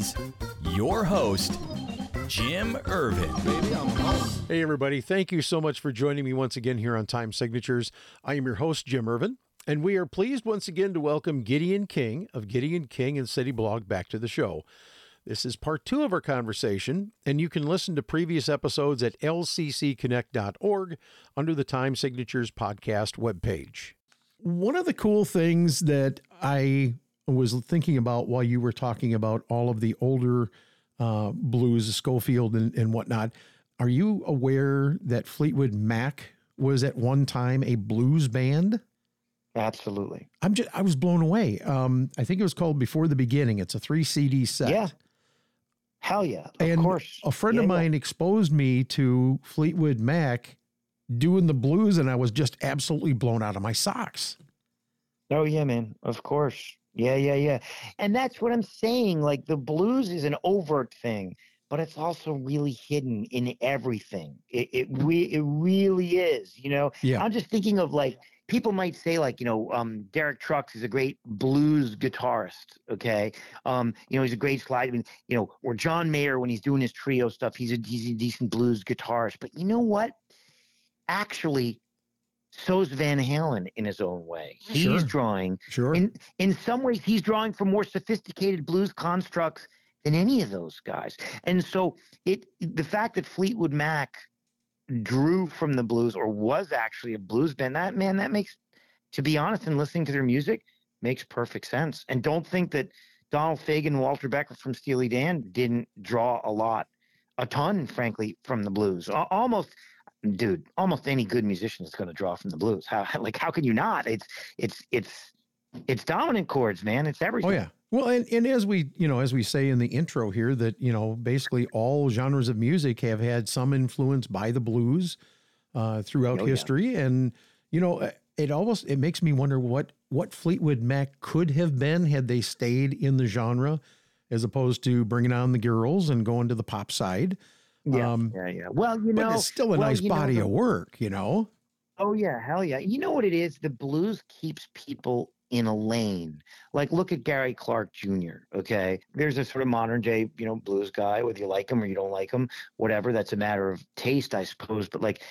is, your host, Jim Irvin. Baby, I'm home. Hey, everybody. Thank you so much for joining me once again here on Time Signatures. I am your host, Jim Irvin, and we are pleased once again to welcome Gideon King of Gideon King and City Blog back to the show. This is part two of our conversation, and you can listen to previous episodes at lccconnect.org under the Time Signatures podcast webpage. One of the cool things that I was thinking about while you were talking about all of the older uh, blues, Scofield and, and whatnot, are you aware that Fleetwood Mac was at one time a blues band? Absolutely. I'm just I was blown away. Um, I think it was called Before the Beginning. It's a three CD set. Yeah. Hell yeah. Of and course. a friend Yeah, of yeah. mine exposed me to Fleetwood Mac doing the blues, and I was just absolutely blown out of my socks. Oh yeah, man. Of course. Yeah, yeah, yeah. And that's what I'm saying. Like the blues is an overt thing, but it's also really hidden in everything. It it, re- it really is. You know. Yeah. I'm just thinking of like people might say like you know um, Derek Trucks is a great blues guitarist. Okay. Um, you know he's a great slide. I mean, you know, or John Mayer when he's doing his trio stuff, he's a he's a decent blues guitarist. But you know what? Actually, so's Van Halen in his own way. Oh, he's Sure. drawing Sure. in in some ways he's drawing from more sophisticated blues constructs than any of those guys and so it the fact that fleetwood mac drew from the blues or was actually a blues band that man that makes to be honest and listening to their music makes perfect sense and don't think that donald fagen and walter becker from steely dan didn't draw a lot a ton frankly from the blues almost dude almost any good musician is going to draw from the blues how like how can you not it's it's it's it's dominant chords, man. It's everything. Oh yeah. Well, and, and as we you know as we say in the intro here that you know basically all genres of music have had some influence by the blues uh, throughout Oh, yeah. history, and you know it almost it makes me wonder what what Fleetwood Mac could have been had they stayed in the genre as opposed to bringing on the girls and going to the pop side. Yeah, Um, yeah, yeah. Well, you know, but it's still a well, nice you know, body the- of work, you know. Oh yeah, hell yeah. You know what it is? The blues keeps people in a lane. Like look at Gary Clark Jr. Okay, there's a sort of modern day, you know, blues guy. Whether you like him or you don't like him, whatever. That's a matter of taste, I suppose. But like,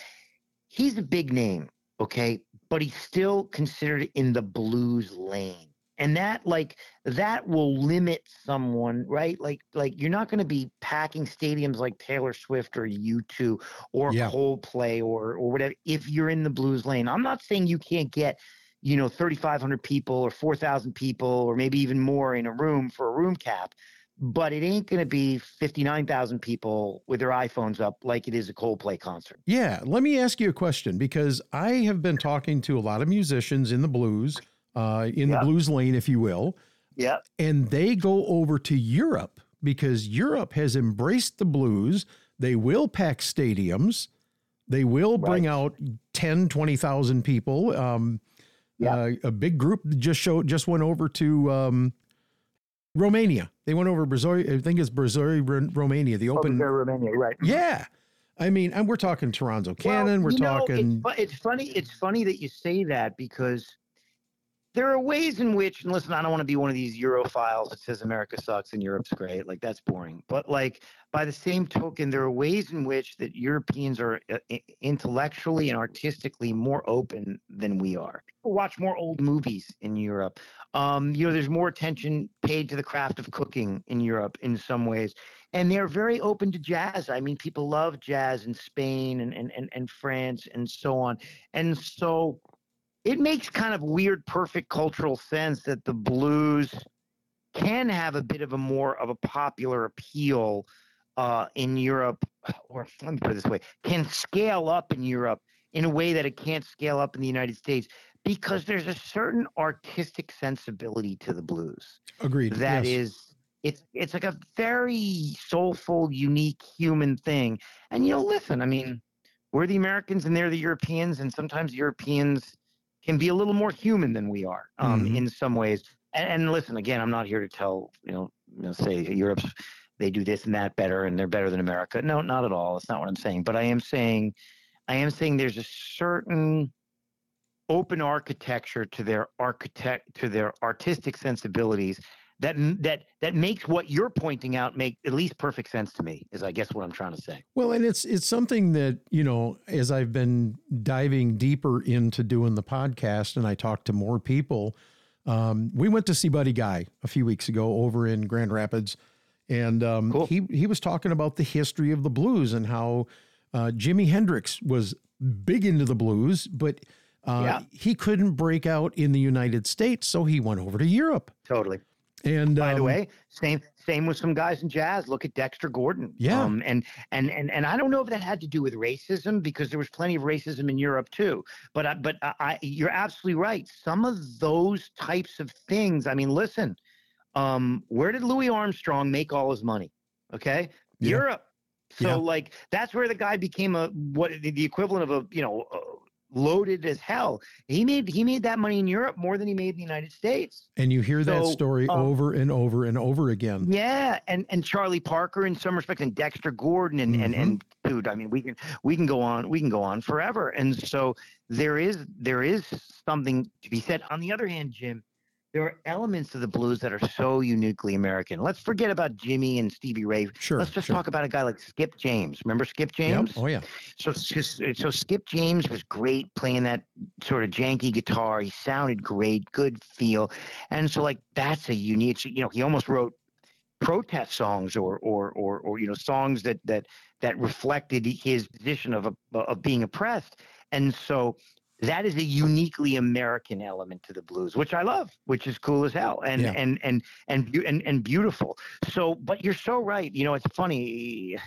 he's a big name. Okay, but he's still considered in the blues lane. And that like that will limit someone, right? Like like you're not going to be packing stadiums like Taylor Swift or U2 or Yeah. Coldplay or or whatever if you're in the blues lane. I'm not saying you can't get, you know, 3,500 people or 4,000 people or maybe even more in a room for a room cap, but it ain't going to be 59,000 people with their iPhones up like it is a Coldplay concert. Yeah, let me ask you a question because I have been talking to a lot of musicians in the blues, uh, in Yeah. the blues lane, if you will, Yeah. and they go over to Europe because Europe has embraced the blues. They will pack stadiums. They will bring Right. out 10, 20,000 people. Um, Yeah. uh, a big group just showed, just went over to um, Romania. They went over Brazil. I think it's Brazil, Romania, the open. Romania, right. Yeah. I mean, and we're talking Toronzo Cannon. we're know, talking. it's, it's funny. It's funny that you say that because there are ways in which, and listen, I don't want to be one of these Europhiles that says America sucks and Europe's great. Like that's boring. But like by the same token, there are ways in which that Europeans are uh, intellectually and artistically more open than we are. People watch more old movies in Europe. Um, you know, there's more attention paid to the craft of cooking in Europe in some ways and they're very open to jazz. I mean, people love jazz in Spain and, and, and, and France and so on. And so it makes kind of weird, perfect cultural sense that the blues can have a bit of a more of a popular appeal uh, in Europe, or let me put it this way, can scale up in Europe in a way that it can't scale up in the United States because there's a certain artistic sensibility to the blues Agreed. that yes. is it's it's like a very soulful unique human thing and you know listen i mean we're the americans and they're the europeans and sometimes europeans can be a little more human than we are um, Mhm. in some ways. And, and listen again i'm not here to tell you know, you know say europe's they do this and that better and they're better than america. No not at all. That's not what i'm saying. But i am saying i am saying there's a certain open architecture to their architect to their artistic sensibilities that that that makes what you're pointing out make at least perfect sense to me is i guess what i'm trying to say Well, and it's it's something that you know, as I've been diving deeper into doing the podcast, and I talk to more people. Um, we went to see Buddy Guy a few weeks ago over in Grand Rapids, and um, Cool. he he was talking about the history of the blues and how uh, Jimi Hendrix was big into the blues, but uh, Yeah. he couldn't break out in the United States, so he went over to Europe. totally And by the um, way same same with some guys in jazz. Look at dexter gordon. Yeah. um, and and and and i don't know if that had to do with racism because there was plenty of racism in europe too. But I, but I, you're absolutely right. Some of those types of things i mean listen um where did louis armstrong make all his money? Okay? Yeah. europe. So Yeah. like that's where the guy became a what the, the equivalent of a you know loaded as hell he made he made that money in europe more than he made in the united states and you hear that story um, over and over and over again. yeah, and and Charlie Parker in some respects, and Dexter Gordon, and and and dude, I mean, we can we can go on, we can go on forever. And so there is there is something to be said. On the other hand, Jim, there are elements of the blues that are so uniquely American. Let's forget about Jimi and Stevie Ray. Sure. Let's just sure. talk about a guy like Skip James. Remember Skip James? Yep. Oh yeah. So, so so Skip James was great playing that sort of janky guitar. He sounded great, good feel, and so like that's a unique. You know, he almost wrote protest songs or or or or you know songs that that that reflected his position of a, of being oppressed, and so that is a uniquely American element to the blues, which I love, which is cool as hell, and Yeah. and and and and and beautiful. So, but you're so right. You know, it's funny.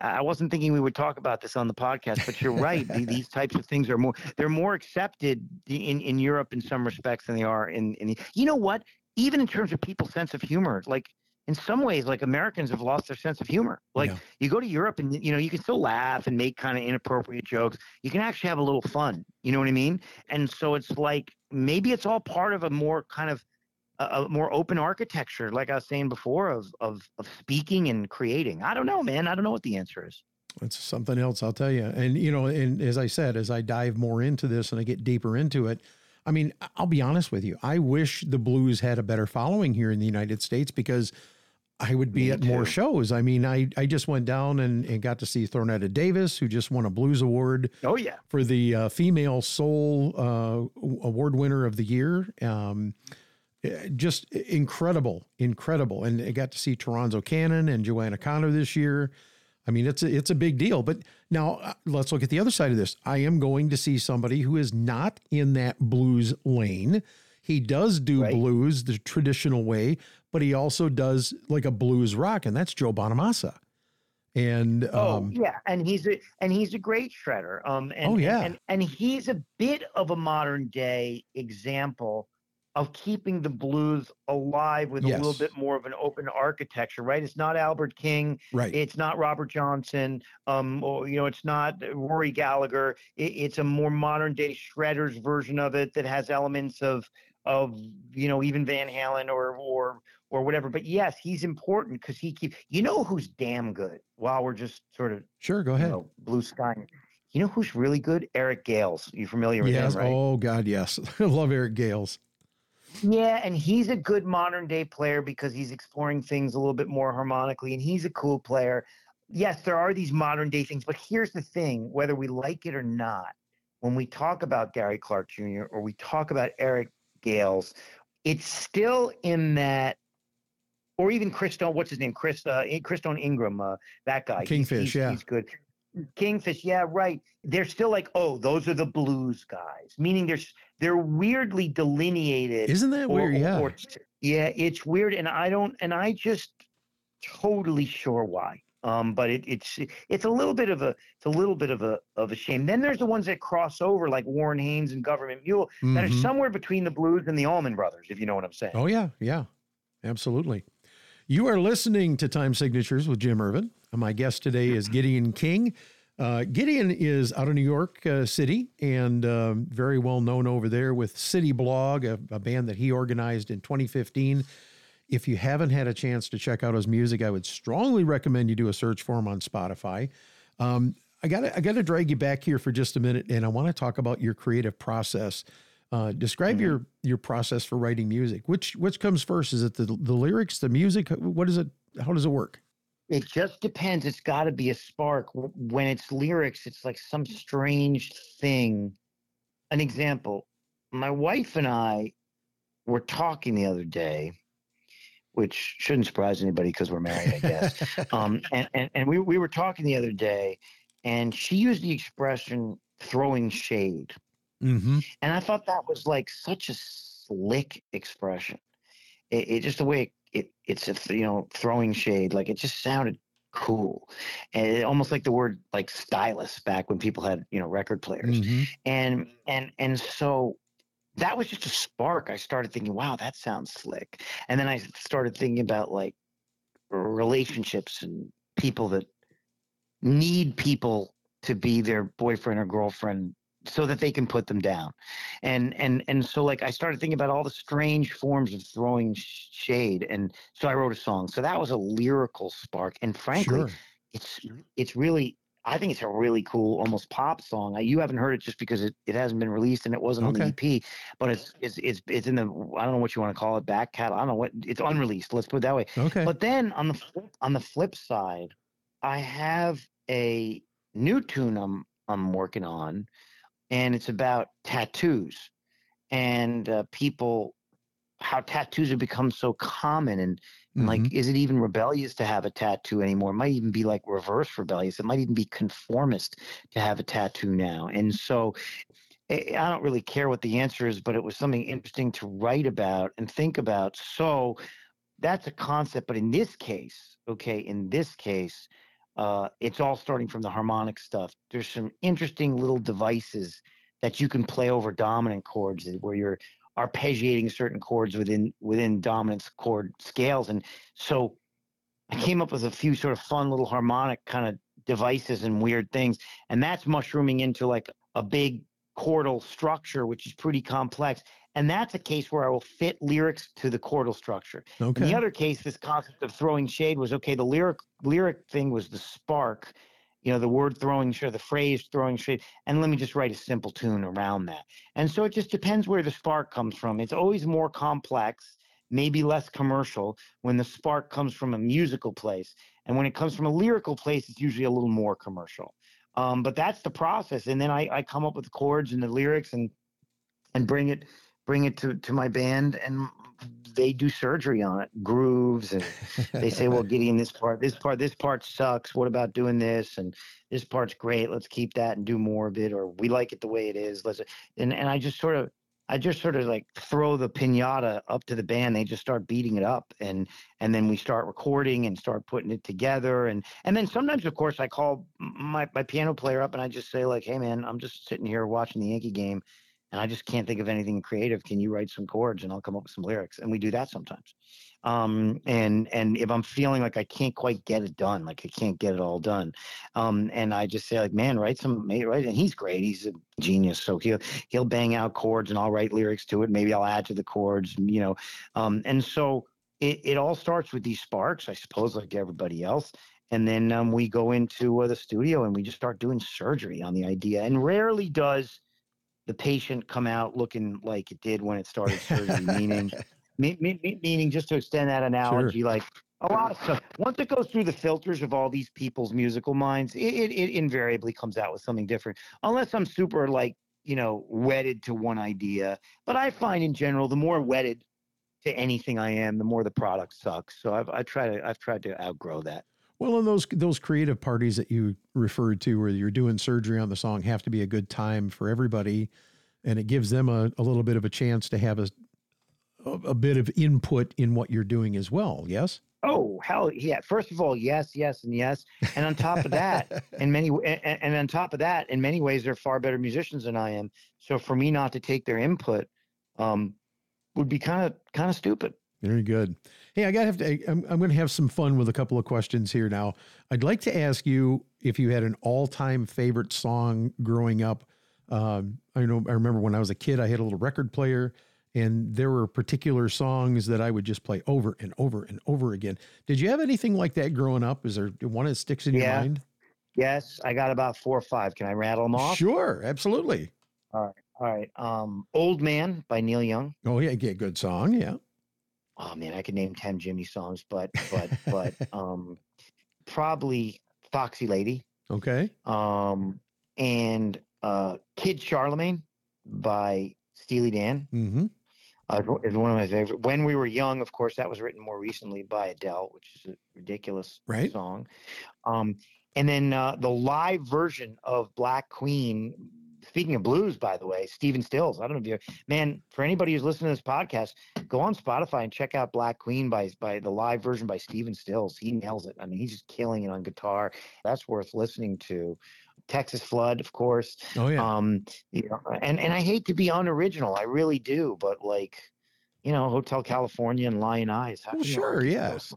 I wasn't thinking we would talk about this on the podcast, but you're right. These types of things are more they're more accepted in in Europe in some respects than they are in in. The, you know what? Even in terms of people's sense of humor, like in some ways, like Americans have lost their sense of humor. Like Yeah. you go to Europe and you know you can still laugh and make kind of inappropriate jokes. You can actually have a little fun. You know what I mean? And so it's like maybe it's all part of a more kind of a, a more open architecture, like I was saying before, of of of speaking and creating. I don't know, man. I don't know what the answer is. It's something else, I'll tell you. And you know, and as I said, as I dive more into this and I get deeper into it, I mean, I'll be honest with you. I wish the blues had a better following here in the United States because I would be Me at more shows. I mean, I I just went down and, and got to see Thornetta Davis, who just won a blues award Oh yeah. for the uh, female soul uh, award winner of the year. Um, eh, just incredible, incredible, and I got to see Toronzo Cannon and Joanna Connor this year. I mean, it's a, it's a big deal. But now uh, let's look at the other side of this. I am going to see somebody who is not in that blues lane. He does do Right. blues the traditional way, but he also does like a blues rock, and that's Joe Bonamassa. And Oh um, yeah, and he's a and he's a great shredder. Um, and, Oh, yeah. and and he's a bit of a modern day example of keeping the blues alive with a little bit more of an open architecture. Right? It's not Albert King. right, It's not Robert Johnson. Um, or you know, it's not Rory Gallagher. It, it's a more modern day shredders version of it that has elements of of you know even Van Halen or or or whatever. But yes, he's important because he keeps. You know who's damn good. While we're just sort of sure, go you ahead. know, blue sky. You know who's really good? Eric Gales. You familiar with Yes. him, right? Oh God, yes. I love Eric Gales. Yeah, and he's a good modern day player because he's exploring things a little bit more harmonically, and he's a cool player. Yes, there are these modern day things, but here's the thing: whether we like it or not, when we talk about Gary Clark Jr. or we talk about Eric Gales, it's still in that, or even Christone. What's his name? Chris uh, Christone Ingram. Uh, that guy. He's- Kingfish, he's, yeah. he's good. Kingfish, yeah, right. They're still like, oh, those are the blues guys. Meaning, they're they're weirdly delineated. Isn't that or- weird? Yeah. or- yeah, it's weird, and I don't, and I just totally sure why. Um, but it, it's it's a little bit of a it's a little bit of a of a shame. Then there's the ones that cross over, like Warren Haynes and Government Mule, that are Mhm. somewhere between the Blues and the Allman Brothers, if you know what I'm saying. Oh yeah, yeah, absolutely. You are listening to Time Signatures with Jim Irvin. My guest today is Gideon King. Uh, Gideon is out of New York uh, City and um, very well known over there with City Blog, a, a band that he organized in 2015. If you haven't had a chance to check out his music, I would strongly recommend you do a search for him on Spotify. Um, I got I got to drag you back here for just a minute, and I want to talk about your creative process. Uh, describe your your process for writing music. Which which comes first? Is it the the lyrics, the music? What is it? How does it work? It just depends. It's got to be a spark. When it's lyrics, it's like some strange thing. An example my wife and I were talking the other day, which shouldn't surprise anybody because we're married, I guess. um, and, and, and we, we were talking the other day, and she used the expression throwing shade. Mm-hmm. And I thought that was like such a slick expression. It, it just the way it, it it's a, you know throwing shade like it just sounded cool, and it, almost like the word like stylus back when people had you know record players. Mm-hmm. And and and so that was just a spark. I started thinking, wow, that sounds slick. And then I started thinking about like relationships and people that need people to be their boyfriend or girlfriend so that they can put them down and and and so like i started thinking about all the strange forms of throwing sh- shade and so i wrote a song so that was a lyrical spark and frankly Sure. it's it's really I think it's a really cool, almost pop song. You haven't heard it just because it, it hasn't been released and it wasn't on the EP, but it's it's it's it's in the I don't know what you want to call it back catalog. I don't know what it's unreleased. Let's put it that way. Okay. But then on the flip, on the flip side, I have a new tune I'm I'm working on, and it's about tattoos and uh, people how tattoos have become so common and and like, Mhm. is it even rebellious to have a tattoo anymore? It might even be like reverse rebellious. It might even be conformist to have a tattoo now. And so I I don't really care what the answer is, but it was something interesting to write about and think about. So that's a concept. But in this case, okay, in this case, uh, it's all starting from the harmonic stuff. There's some interesting little devices that you can play over dominant chords where you're arpeggiating certain chords within within dominant chord scales and so i came up with a few sort of fun little harmonic kind of devices and weird things and that's mushrooming into like a big chordal structure which is pretty complex and that's a case where i will fit lyrics to the chordal structure in okay. the other case, this concept of throwing shade was okay. The lyric lyric thing was the spark, you know, the word throwing shade, the phrase throwing shade, and let me just write a simple tune around that. And so it just depends where the spark comes from. It's always more complex, maybe less commercial when the spark comes from a musical place, and when it comes from a lyrical place, it's usually a little more commercial. Um, but that's the process, and then I, I come up with the chords and the lyrics and and bring it bring it to to my band and they do surgery on it grooves and they say well gideon this part this part this part sucks. What about doing this? And this part's great. Let's keep that and do more of it or we like it the way it is. Let's and, and i just sort of i just sort of like throw the piñata up to the band. They just start beating it up and and then we start recording and start putting it together. And and then sometimes of course i call my, my piano player up and i just say like hey man i'm just sitting here watching the yankee game and I just can't think of anything creative. Can you write some chords and I'll come up with some lyrics? And we do that sometimes. Um, and and if I'm feeling like I can't quite get it done, like I can't get it all done, um, and I just say like, man, write some, write. And he's great. He's a genius. So he'll he'll bang out chords and I'll write lyrics to it. Maybe I'll add to the chords, you know. Um, and so it, it all starts with these sparks, I suppose, like everybody else. And then um, we go into uh, the studio and we just start doing surgery on the idea. And rarely does the patient come out looking like it did when it started surgery, meaning, me, me, me- meaning just to extend that analogy, like a lot of stuff. Once it goes through the filters of all these people's musical minds, it, it, it invariably comes out with something different, unless I'm super like, you know, wedded to one idea. But I find in general, the more wedded to anything I am, the more the product sucks. So I've, I try to, I've tried to outgrow that. Well, and those those creative parties that you referred to, where you're doing surgery on the song, have to be a good time for everybody, and it gives them a, a little bit of a chance to have a a, a bit of input in what you're doing as well. Yes. Oh, hell yeah. First of all, yes, yes, and yes. And on top of that, in many and, and on top of that, in many ways, they're far better musicians than I am. So for me not to take their input um, would be kind of kind of stupid. Very good. Hey, I got to have to. I'm, I'm going to have some fun with a couple of questions here now. I'd like to ask you if you had an all-time favorite song growing up. Um, I know. I remember when I was a kid, I had a little record player, and there were particular songs that I would just play over and over and over again. Did you have anything like that growing up? Is there one that sticks in your mind? Yes, I got about four or five. Can I rattle them off? Sure, absolutely. All right. Um, Old Man by Neil Young. Oh yeah, yeah, good song. Yeah. Oh man, I could name ten Jimi songs, but but but um, probably Foxy Lady. Okay. Um, and uh, Kid Charlemagne by Steely Dan. Mm-hmm. uh, is one of my favorite. When we were young, of course, that was written more recently by Adele, which is a ridiculous Right. song. Um, and then uh, the live version of Black Queen. Speaking of blues, by the way, Stephen Stills. I don't know if you, man, for anybody who's listening to this podcast, go on Spotify and check out Black Queen by by the live version by Stephen Stills. He nails it. I mean, he's just killing it on guitar. That's worth listening to. Texas Flood, of course. Oh yeah. Um, you know, and and I hate to be unoriginal, I really do, but like, you know, Hotel California and Lyin' Eyes. How Well, sure, yeah. those?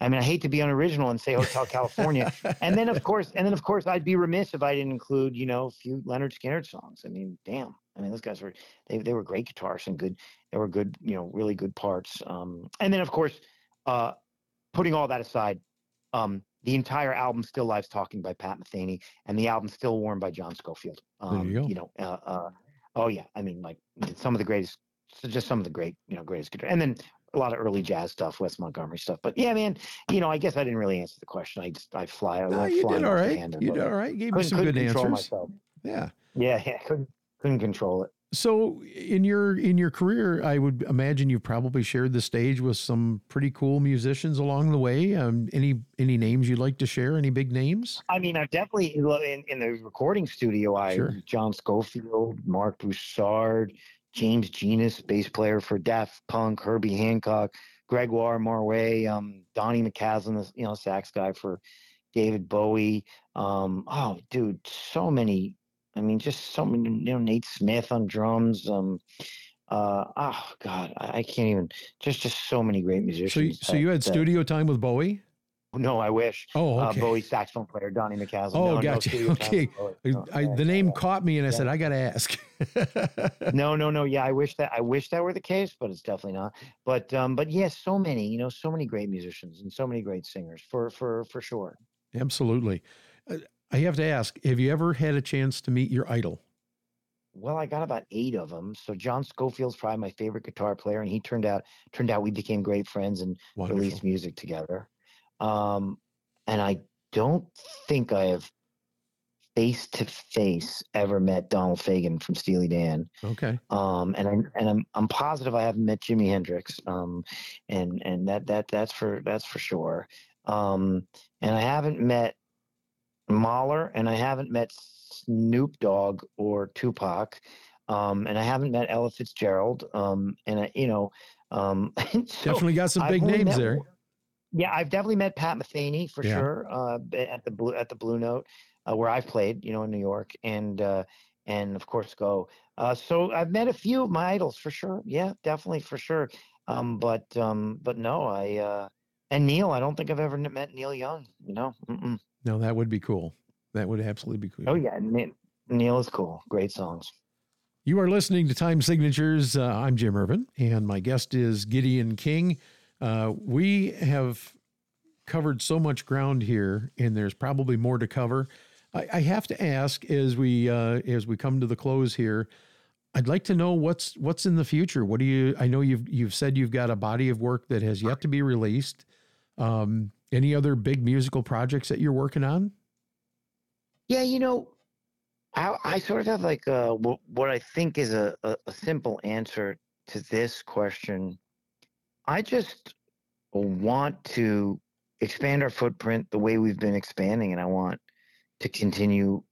I mean, I hate to be unoriginal and say Hotel California, and then of course, and then of course, I'd be remiss if I didn't include, you know, a few Lynyrd Skynyrd songs. I mean, damn. I mean, those guys were they they were great guitarists and good. They were good, you know, really good parts. Um, and then of course, uh, putting all that aside, um, the entire album "Still Life Talking" by Pat Metheny, and the album "Still Warm" by John Scofield. Um, you go. You know, uh, uh, oh yeah, I mean, like some of the greatest, so just some of the great, you know, greatest guitar, and then a lot of early jazz stuff, Wes Montgomery stuff. But yeah, man, you know, I guess I didn't really answer the question. I just I fly. I No, you did all right. handle, You did all right. Gave me some good answers. myself. Yeah. Yeah, yeah, couldn't couldn't control it. So in your in your career, I would imagine you've probably shared the stage with some pretty cool musicians along the way. Um, any any names you'd like to share? Any big names? I mean, I definitely in, in the recording studio. I Sure. John Scofield, Marc Broussard, James Genus, bass player for Daft Punk, Herbie Hancock, Gregoire Maret, um, Donny McCaslin, the, you know, sax guy for David Bowie. Um, oh, dude, so many. I mean, just so many. You know, Nate Smith on drums. Um, uh, oh God, I, I can't even. Just, just so many great So musicians. you, so that- you had that- studio time with Bowie? No, I wish. Oh, Uh, okay. Bowie saxophone player Donny McCaslin. Oh, No, no gotcha. time Okay. I, No, I, the name yeah. caught me, and I Yeah. said, I got to ask. No, no, no. Yeah, I wish that I wish that were the case, but it's definitely not. But um, but yes, so many, you know, so many great musicians and so many great singers for for for sure. Absolutely. Uh, I have to ask: Have you ever had a chance to meet your idol? Well, I got about eight of them. So John Scofield's probably my favorite guitar player, and he turned out turned out we became great friends and Wonderful. released music together. Um, and I don't think I have face to face ever met Donald Fagen from Steely Dan. Okay. um, and I'm and I'm I'm positive I haven't met Jimi Hendrix, um, and and that that that's for that's for sure. Um, and I haven't met Mahler, and I haven't met Snoop Dogg or Tupac, um, and I haven't met Ella Fitzgerald, um, and I, you know, um, so Definitely got some big names met there. Yeah, I've definitely met Pat Metheny for Yeah. sure uh, at the blue at the Blue Note, uh, where I've played, you know, in New York, and uh, and of course Go. Uh, so I've met a few of my idols for sure. Yeah, definitely for sure. Um, but um, but no, I uh, and Neil. I don't think I've ever met Neil Young. You know. Mm-mm. No, that would be cool. That would absolutely be cool. Oh yeah, Ne- Neil is cool. Great songs. You are listening to Time Signatures. Uh, I'm Jim Irvin, and my guest is Gideon King. Uh, we have covered so much ground here, and there's probably more to cover. I, I have to ask as we uh, as we come to the close here. I'd like to know what's what's in the future. What do you? I know you've you've said you've got a body of work that has yet to be released. Um, any other big musical projects that you're working on? Yeah, you know, I, I sort of have like a, what, what I think is a, a simple answer to this question. I just want to expand our footprint the way we've been expanding, and I want to continue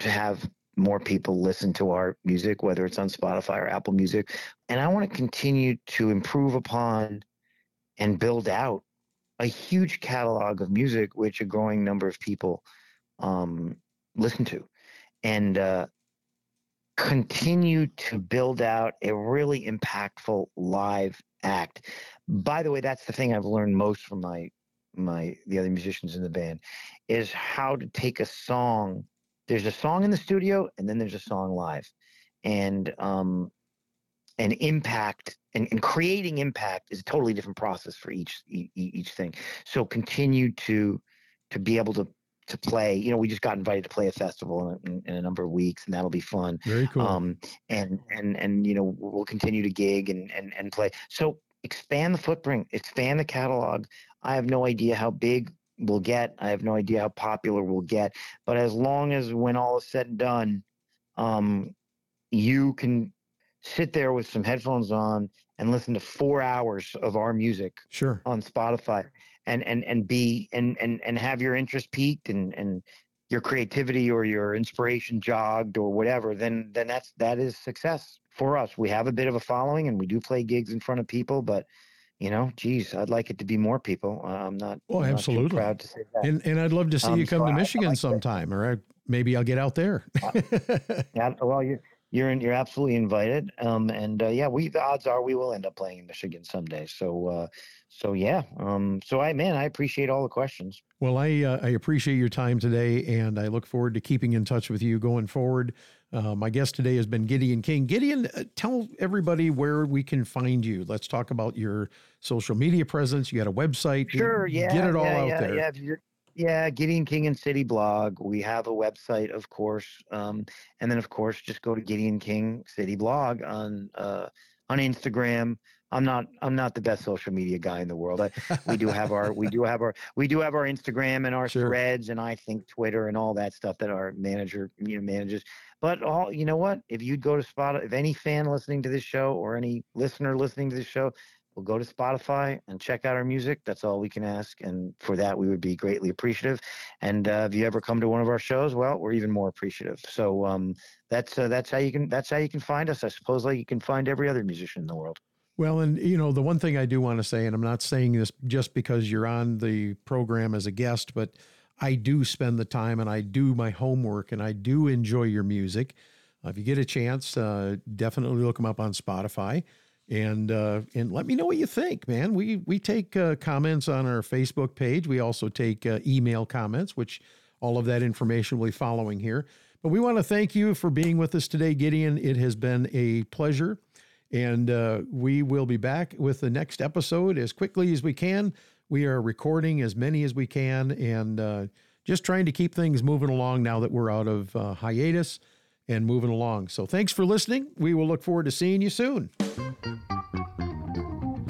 to have more people listen to our music, whether it's on Spotify or Apple Music. And I want to continue to improve upon and build out a huge catalog of music, which a growing number of people um, listen to, and uh, continue to build out a really impactful live act. By the way, that's the thing I've learned most from my my the other musicians in the band is how to take a song. There's a song in the studio, and then there's a song live, and um, and impact and, and creating impact is a totally different process for each each, each thing. So continue to to be able to to play. You know, we just got invited to play a festival in, in a number of weeks, and that'll be fun. Very cool. Um, and and and you know, we'll continue to gig and and and play. So expand the footprint, expand the catalog. I have no idea how big we'll get. I have no idea how popular we'll get. But as long as when all is said and done, um, you can sit there with some headphones on and listen to four hours of our music Sure. on Spotify and and and be and and and have your interest piqued and and your creativity or your inspiration jogged or whatever, then then that's that is success for us. We have a bit of a following and we do play gigs in front of people, but you know, geez, I'd like it to be more people. Uh, I'm not. Oh, I'm not too absolutely. proud to say that. And and I'd love to see Um, you come so to I- I Michigan like that. sometime, or I, maybe I'll get out there. Yeah, well, you you're in, you're absolutely invited. Um, and uh, yeah, we the odds are we will end up playing in Michigan someday. So uh, so yeah. Um, so I man, I appreciate all the questions. Well, I uh, I appreciate your time today, and I look forward to keeping in touch with you going forward. Uh, my guest today has been Gideon King. Gideon, uh, tell everybody where we can find you. Let's talk about your social media presence. You got a website. Sure. Yeah. Get it all yeah, out yeah, there. Yeah. Yeah, Gideon King and City blog. We have a website, of course, um, and then of course just go to Gideon King City blog on uh, on Instagram. I'm not I'm not the best social media guy in the world. I, we do have our we do have our we do have our Instagram and our Sure. threads and I think Twitter and all that stuff that our manager you know manages. But all you know what? If you'd go to Spot, if any fan listening to this show or any listener listening to this show will go to Spotify and check out our music. That's all we can ask, and for that we would be greatly appreciative. And uh, if you ever come to one of our shows, well, we're even more appreciative. So um, that's uh, that's how you can that's how you can find us. I suppose like you can find every other musician in the world. Well, and you know, the one thing I do want to say, and I'm not saying this just because you're on the program as a guest, but I do spend the time and I do my homework and I do enjoy your music. Uh, if you get a chance, uh, definitely look them up on Spotify and uh, and let me know what you think, man. We we take uh, comments on our Facebook page. We also take uh, email comments, which all of that information will be following here. But we want to thank you for being with us today, Gideon. It has been a pleasure. And uh, we will be back with the next episode as quickly as we can. We are recording as many as we can and uh, just trying to keep things moving along now that we're out of uh, hiatus and moving along. So thanks for listening. We will look forward to seeing you soon.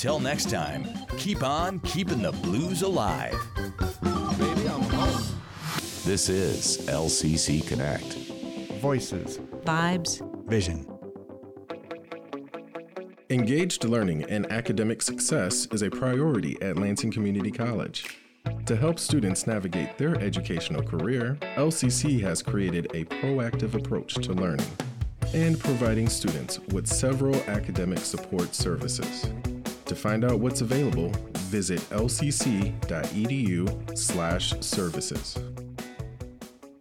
Until next time, keep on keeping the blues alive. Baby, I'm home. This is LCC Connect. Voices. vibes, Vision. Engaged learning and academic success is a priority at Lansing Community College. To help students navigate their educational career, LCC has created a proactive approach to learning and providing students with several academic support services. To find out what's available, visit lcc.edu/services.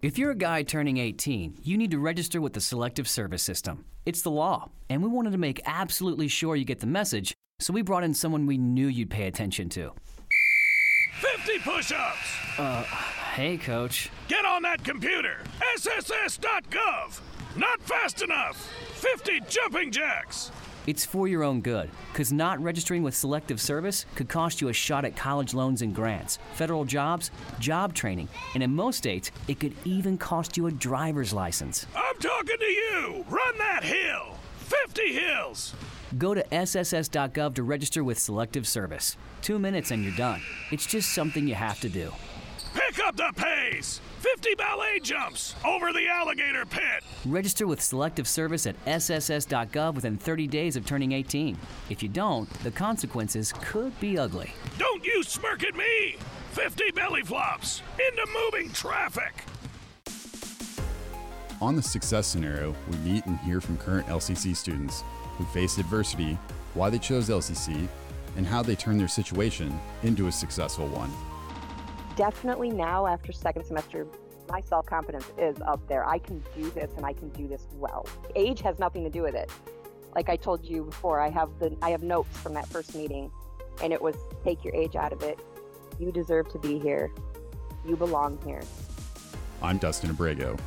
If you're a guy turning 18, you need to register with the Selective Service System. It's the law, and we wanted to make absolutely sure you get the message, so we brought in someone we knew you'd pay attention to. 50 push ups! Uh, hey, coach. Get on that computer! SSS.gov! Not fast enough! 50 jumping jacks! It's for your own good, because not registering with Selective Service could cost you a shot at college loans and grants, federal jobs, job training, and in most states, it could even cost you a driver's license. I'm talking to you! Run that hill! 50 hills! Go to sss.gov to register with Selective Service. Two minutes and you're done. It's just something you have to do. Pick up the pace! 50 ballet jumps over the alligator pit! Register with Selective Service at sss.gov within 30 days of turning 18. If you don't, the consequences could be ugly. Don't you smirk at me! 50 belly flops into moving traffic! On the success scenario, we meet and hear from current LCC students who faced adversity, why they chose LCC, and how they turned their situation into a successful one. Definitely now, after second semester, my self confidence is up there. I can do this and I can do this well. Age has nothing to do with it. Like I told you before, I have the I have notes from that first meeting, and it was take your age out of it. You deserve to be here. You belong here. I'm Dustin Abrego.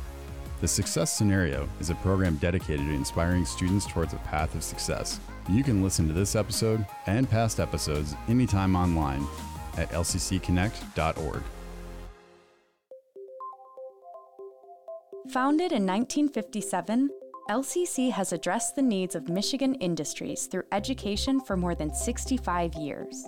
The Success Scenario is a program dedicated to inspiring students towards a path of success. You can listen to this episode and past episodes anytime online at lccconnect.org. Founded in 1957, LCC has addressed the needs of Michigan industries through education for more than 65 years.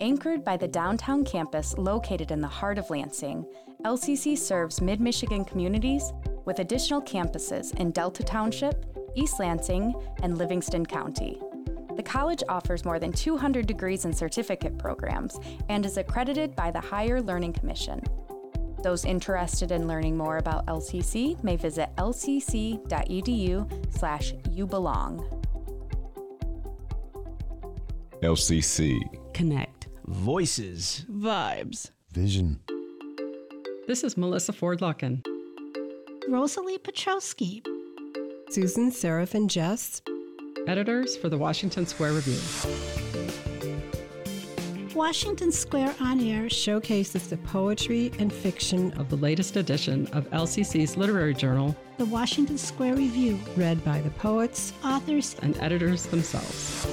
Anchored by the downtown campus located in the heart of Lansing, LCC serves mid Michigan communities with additional campuses in Delta Township, East Lansing, and Livingston County. The college offers more than 200 degrees and certificate programs and is accredited by the Higher Learning Commission. Those interested in learning more about LCC may visit lcc.edu slash you belong. LCC. Connect. Voices. Vibes. Vision. This is Melissa Ford Lucken. Rosalie Petrowski. Susan Seraphin Jess. Editors for the Washington Square Review. Washington Square On Air showcases the poetry and fiction of the latest edition of LCC's literary journal, The Washington Square Review, read by the poets, authors, and editors themselves.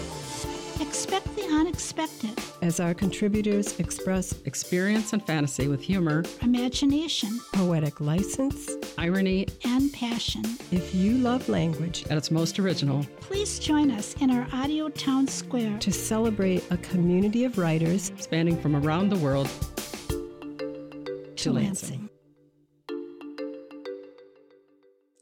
Expect unexpected as our contributors express experience and fantasy with humor, imagination, poetic license, irony, and passion. If you love language at its most original, please join us in our Audio Town Square to celebrate a community of writers spanning from around the world to, to Lansing.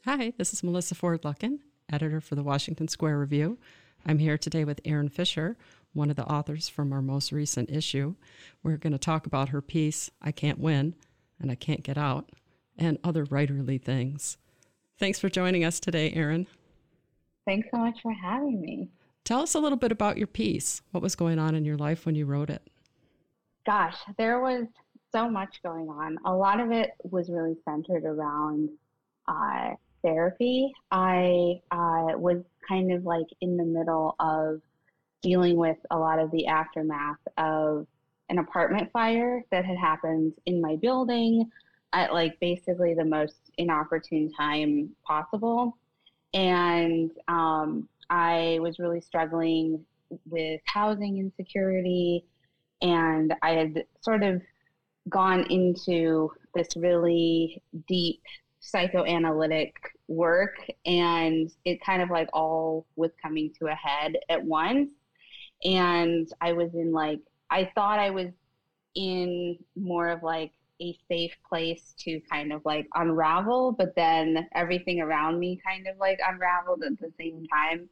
Hi, this is Melissa Ford Lucken, editor for the Washington Square Review. I'm here today with Erin Fischer, one of the authors from our most recent issue. We're going to talk about her piece, I Can't Win and I Can't Get Out, and other writerly things. Thanks for joining us today, Erin. Thanks so much for having me. Tell us a little bit about your piece. What was going on in your life when you wrote it? Gosh, there was so much going on. A lot of it was really centered around uh, therapy. I uh, was kind of like in the middle of dealing with a lot of the aftermath of an apartment fire that had happened in my building at like basically the most inopportune time possible. And um, I was really struggling with housing insecurity. And I had sort of gone into this really deep psychoanalytic work and it kind of like all was coming to a head at once and i was in like i thought i was in more of like a safe place to kind of like unravel but then everything around me kind of like unraveled at the same time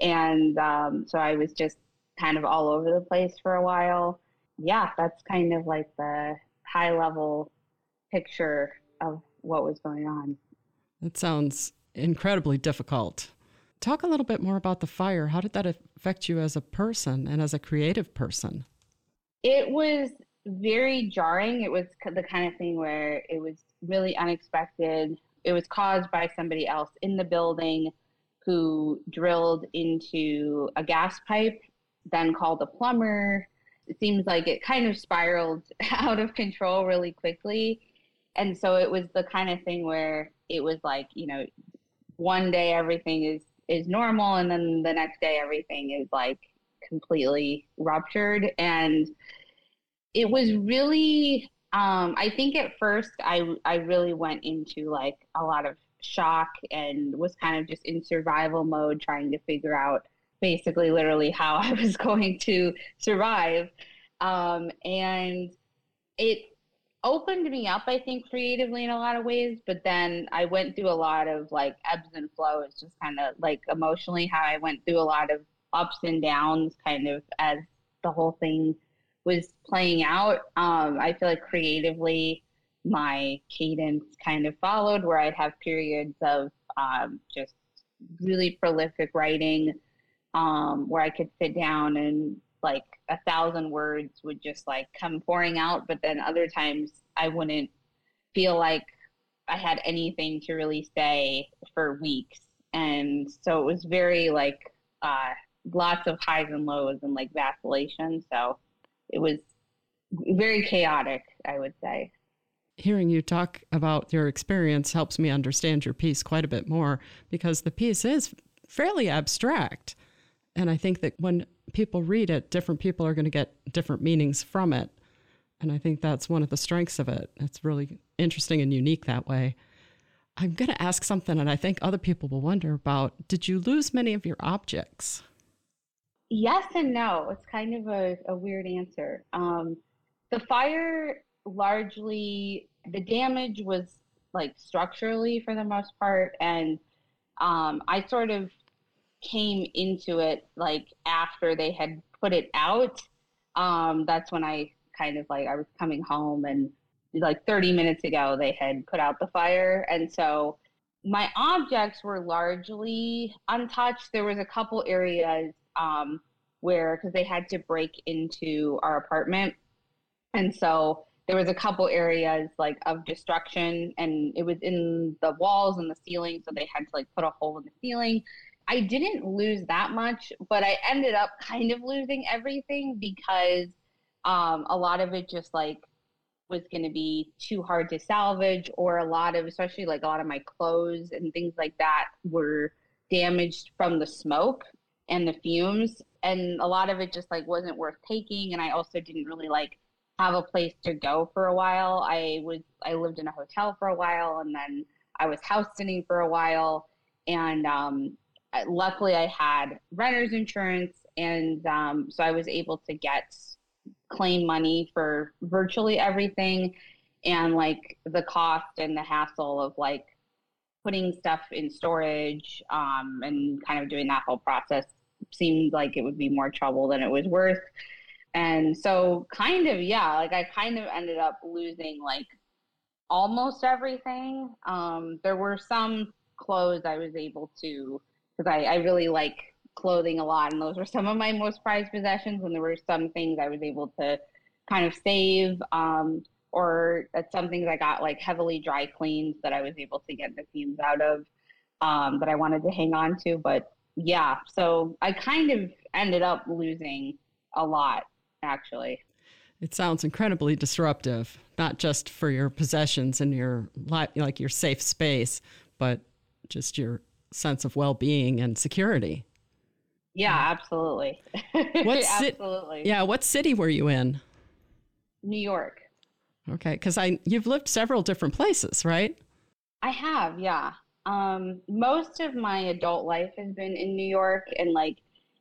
and um, so i was just kind of all over the place for a while yeah that's kind of like the high level picture of what was going on. That sounds incredibly difficult. Talk a little bit more about the fire. How did that affect you as a person and as a creative person? It was very jarring. It was the kind of thing where it was really unexpected. It was caused by somebody else in the building who drilled into a gas pipe, then called a plumber. It seems like it kind of spiraled out of control really quickly and so it was the kind of thing where it was like you know one day everything is is normal and then the next day everything is like completely ruptured and it was really um i think at first i i really went into like a lot of shock and was kind of just in survival mode trying to figure out basically literally how I was going to survive. Um, and it opened me up, I think, creatively in a lot of ways. But then I went through a lot of like ebbs and flows, just kind of like emotionally, how I went through a lot of ups and downs kind of as the whole thing was playing out. Um, I feel like creatively, my cadence kind of followed where I'd have periods of um, just really prolific writing um, where I could sit down and like a thousand words would just like come pouring out. But then other times I wouldn't feel like I had anything to really say for weeks. And so it was very like uh, lots of highs and lows and like vacillation. So it was very chaotic, I would say. Hearing you talk about your experience helps me understand your piece quite a bit more because the piece is fairly abstract. And I think that when people read it, different people are going to get different meanings from it. And I think that's one of the strengths of it. It's really interesting and unique that way. I'm going to ask something, and I think other people will wonder about did you lose many of your objects? Yes and no. It's kind of a, a weird answer. Um, the fire largely, the damage was like structurally for the most part. And um, I sort of came into it like after they had put it out. Um, that's when I kind of like, I was coming home and like 30 minutes ago, they had put out the fire. And so my objects were largely untouched. There was a couple areas um, where because they had to break into our apartment, and so there was a couple areas like of destruction, and it was in the walls and the ceiling, so they had to like put a hole in the ceiling. I didn't lose that much, but I ended up kind of losing everything because um, a lot of it just like was going to be too hard to salvage, or a lot of, especially like a lot of my clothes and things like that, were damaged from the smoke and the fumes. And a lot of it just like wasn't worth taking and i also didn't really like have a place to go for a while. I was i lived in a hotel for a while and then i was house sitting for a while. And um, luckily i had renter's insurance and um, so i was able to get claim money for virtually everything and like the cost and the hassle of like putting stuff in storage um, and kind of doing that whole process seemed like it would be more trouble than it was worth. And so, kind of, yeah, like I kind of ended up losing like almost everything. Um, there were some clothes I was able to, because I, I really like clothing a lot, and those were some of my most prized possessions. And there were some things I was able to kind of save. Um, or at some things I got like heavily dry cleans that I was able to get the fumes out of um, that I wanted to hang on to. But yeah, so I kind of ended up losing a lot actually. It sounds incredibly disruptive, not just for your possessions and your like your safe space, but just your sense of well-being and security. Yeah, absolutely. What absolutely. Yeah, what city were you in? New York. Okay, cuz I you've lived several different places, right? I have, yeah. Um, most of my adult life has been in New York, and like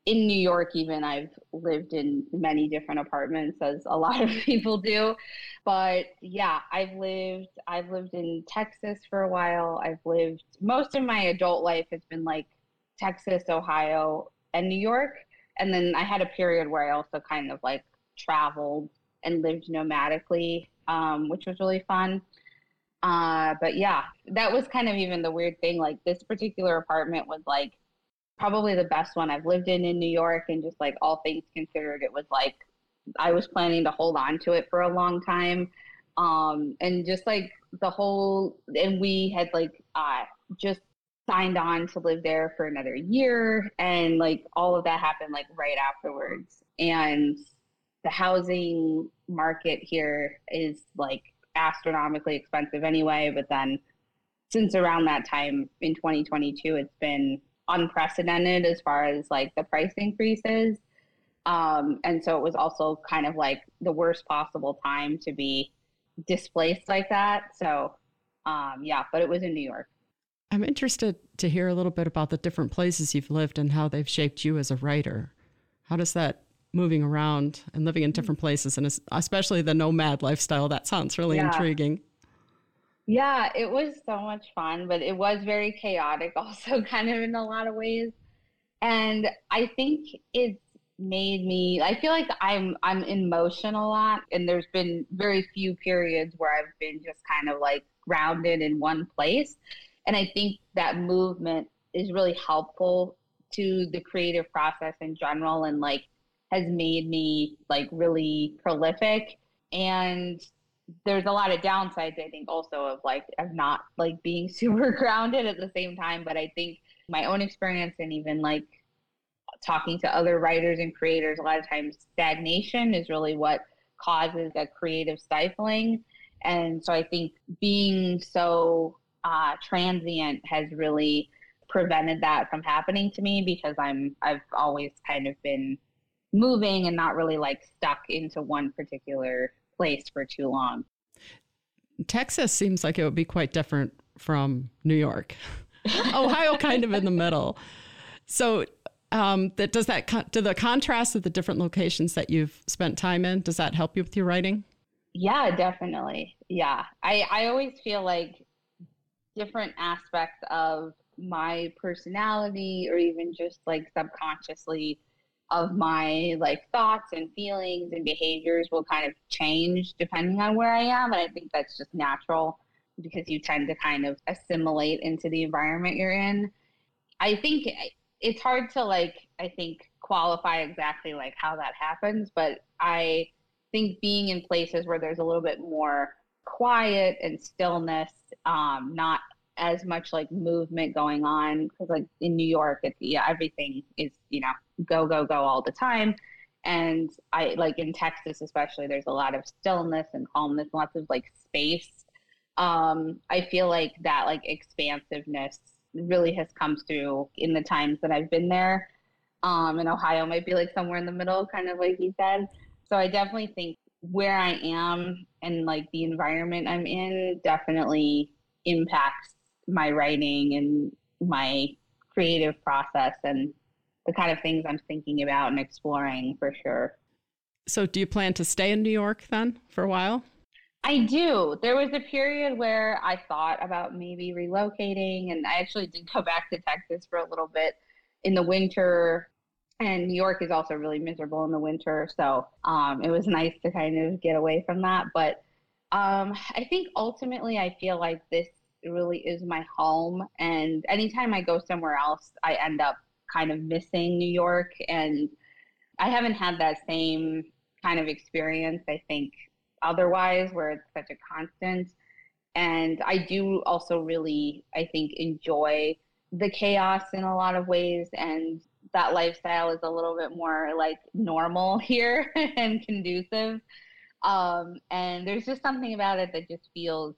in New York, even I've lived in many different apartments, as a lot of people do. But yeah, I've lived I've lived in Texas for a while. I've lived most of my adult life has been like Texas, Ohio, and New York. And then I had a period where I also kind of like traveled and lived nomadically, um, which was really fun. Uh, but yeah, that was kind of even the weird thing. Like this particular apartment was like probably the best one I've lived in in New York, and just like all things considered, it was like I was planning to hold on to it for a long time. Um, and just like the whole, and we had like uh, just signed on to live there for another year, and like all of that happened like right afterwards. And the housing market here is like astronomically expensive anyway. But then since around that time in 2022, it's been unprecedented as far as like the price increases. Um, and so it was also kind of like the worst possible time to be displaced like that. So, um, yeah, but it was in New York. I'm interested to hear a little bit about the different places you've lived and how they've shaped you as a writer. How does that moving around and living in different places and especially the nomad lifestyle that sounds really Yeah. intriguing. Yeah, it was so much fun, but it was very chaotic also, kind of in a lot of ways. And I think it's made me I feel like I'm I'm in motion a lot and there's been very few periods where I've been just kind of like grounded in one place. And I think that movement is really helpful to the creative process in general and like has made me like really prolific and there's a lot of downsides i think also of like of not like being super grounded at the same time but i think my own experience and even like talking to other writers and creators a lot of times stagnation is really what causes a creative stifling. And so i think being so uh, transient has really prevented that from happening to me because i'm i've always kind of been moving and not really like stuck into one particular place for too long Texas seems like it would be quite different from New York. Ohio kind of in the middle. So um, that does that do the contrast of the different locations that you've spent time in does that help you with your writing? Yeah, definitely. Yeah. I, I always feel like different aspects of my personality or even just like subconsciously of my like thoughts and feelings and behaviors will kind of change depending on where I am. And I think that's just natural because you tend to kind of assimilate into the environment you're in. I think it's hard to like, I think qualify exactly like how that happens, but I think being in places where there's a little bit more quiet and stillness, um, not as much like movement going on because like in New York, it's yeah, everything is you know go go go all the time, and I like in Texas especially, there's a lot of stillness and calmness, lots of like space. Um, I feel like that like expansiveness really has come through in the times that I've been there. Um, and Ohio might be like somewhere in the middle, kind of like you said. So I definitely think where I am and like the environment I'm in definitely impacts my writing and my creative process and the kind of things I'm thinking about and exploring for sure. So do you plan to stay in New York then for a while? I do. There was a period where I thought about maybe relocating, and I actually did go back to Texas for a little bit in the winter. And New York is also really miserable in the winter, so um, it was nice to kind of get away from that. But um, I think ultimately, I feel like this really is my home, and anytime I go somewhere else, I end up kind of missing New York, and I haven't had that same kind of experience. I think otherwise where it's such a constant. And i do also really i think enjoy the chaos in a lot of ways and that lifestyle is a little bit more like normal here and conducive. Um, and there's just something about it that just feels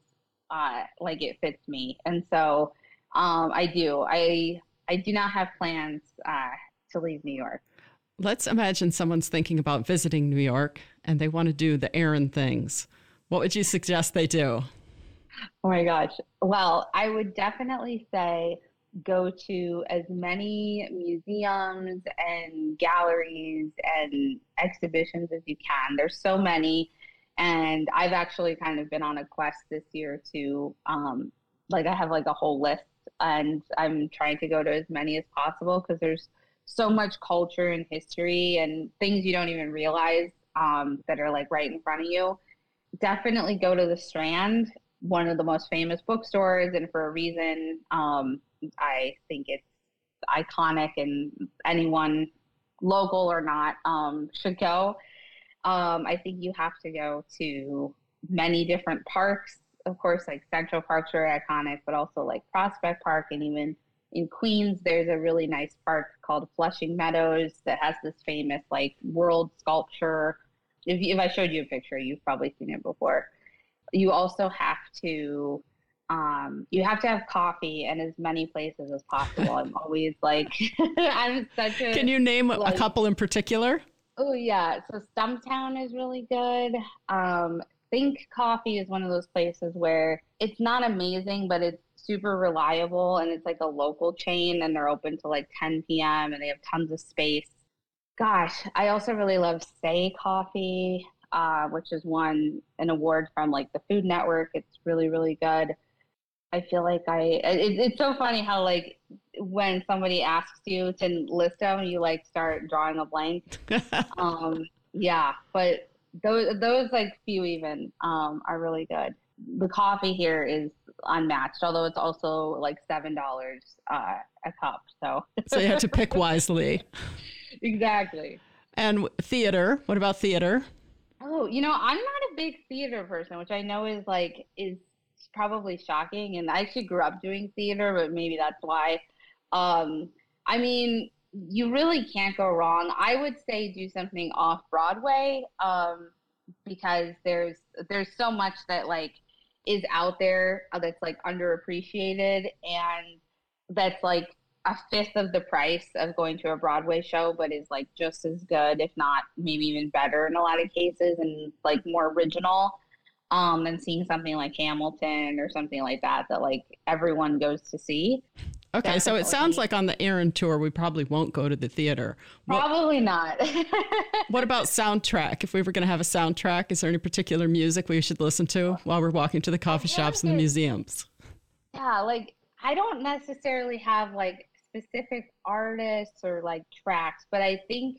uh, like it fits me. And so um, i do. I i do not have plans uh, to leave new york Let's imagine someone's thinking about visiting New York and they want to do the Erin things. What would you suggest they do? Oh my gosh. Well, I would definitely say go to as many museums and galleries and exhibitions as you can. There's so many. And I've actually kind of been on a quest this year to, um, like, I have like a whole list and I'm trying to go to as many as possible because there's so much culture and history and things you don't even realize um, that are like right in front of you. Definitely go to the Strand, one of the most famous bookstores, and for a reason. Um, I think it's iconic, and anyone, local or not, um, should go. Um, I think you have to go to many different parks. Of course, like Central Park's very iconic, but also like Prospect Park and even in Queens, there's a really nice park called Flushing Meadows that has this famous like world sculpture. If, if I showed you a picture, you've probably seen it before. You also have to um, you have to have coffee in as many places as possible. I'm always like I'm such a Can you name like, a couple in particular? Oh yeah, so Stumptown is really good. Um, Think Coffee is one of those places where it's not amazing, but it's super reliable and it's like a local chain and they're open till like 10 p.m. and they have tons of space. Gosh, I also really love Sey Coffee, uh, which has won an award from like the Food Network. It's really, really good. I feel like I, it, it's so funny how like when somebody asks you to list them, you like start drawing a blank. um, yeah, but those those like few even um, are really good. The coffee here is unmatched, although it's also like seven dollars uh, a cup. So so you have to pick wisely. exactly. And theater. What about theater? Oh, you know, I'm not a big theater person, which I know is like is probably shocking. And I actually grew up doing theater, but maybe that's why. Um, I mean, you really can't go wrong. I would say do something off Broadway um, because there's there's so much that like is out there that's like underappreciated and that's like a fifth of the price of going to a Broadway show, but is like just as good, if not maybe even better in a lot of cases, and like more original um, than seeing something like Hamilton or something like that that like everyone goes to see. Okay, so it sounds like on the Erin tour we probably won't go to the theater. Probably what, not. what about soundtrack? If we were going to have a soundtrack, is there any particular music we should listen to while we're walking to the coffee shops and the museums? Yeah, like I don't necessarily have like specific artists or like tracks, but I think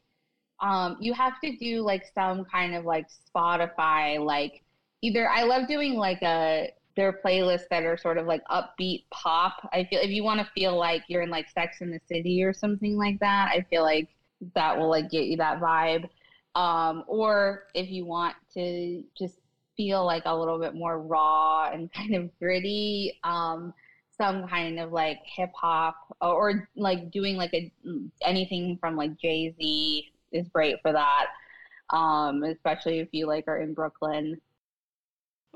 um, you have to do like some kind of like Spotify, like either I love doing like a their playlists that are sort of like upbeat pop. I feel if you want to feel like you're in like Sex in the City or something like that, I feel like that will like get you that vibe. Um, or if you want to just feel like a little bit more raw and kind of gritty, um, some kind of like hip hop or, or like doing like a anything from like Jay Z is great for that. Um, especially if you like are in Brooklyn.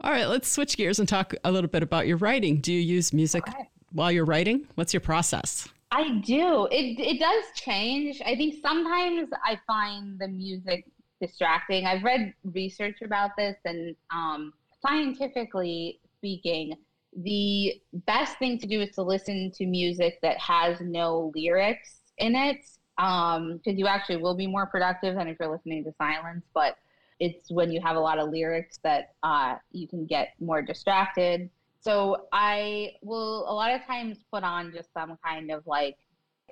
All right, let's switch gears and talk a little bit about your writing. Do you use music while you're writing? What's your process? I do. It it does change. I think sometimes I find the music distracting. I've read research about this, and um, scientifically speaking, the best thing to do is to listen to music that has no lyrics in it, because um, you actually will be more productive than if you're listening to silence. But it's when you have a lot of lyrics that uh, you can get more distracted. So I will a lot of times put on just some kind of like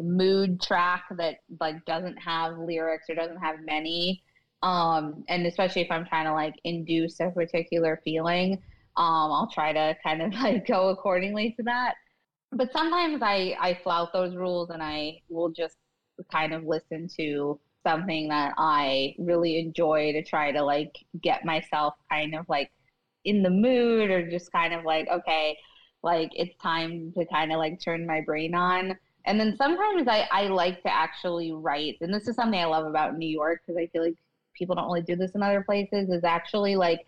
mood track that like doesn't have lyrics or doesn't have many. Um, and especially if I'm trying to like induce a particular feeling, um, I'll try to kind of like go accordingly to that. But sometimes I, I flout those rules and I will just kind of listen to something that I really enjoy to try to like get myself kind of like in the mood or just kind of like, okay, like it's time to kind of like turn my brain on. And then sometimes I, I like to actually write, and this is something I love about New York because I feel like people don't really do this in other places, is actually like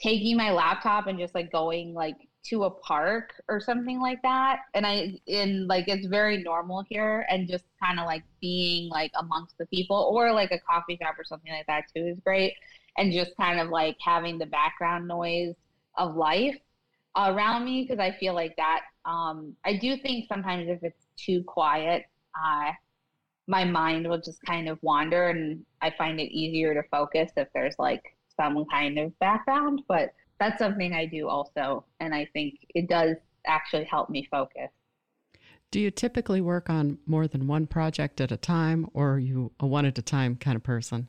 taking my laptop and just like going like to a park or something like that. And i in like it's very normal here and just kind of like being like amongst the people or like a coffee shop or something like that too is great. And just kind of like having the background noise of life around me because i feel like that um i do think sometimes if it's too quiet uh my mind will just kind of wander and i find it easier to focus if there's like some kind of background. But that's something I do also. And I think it does actually help me focus. Do you typically work on more than one project at a time, or are you a one at a time kind of person?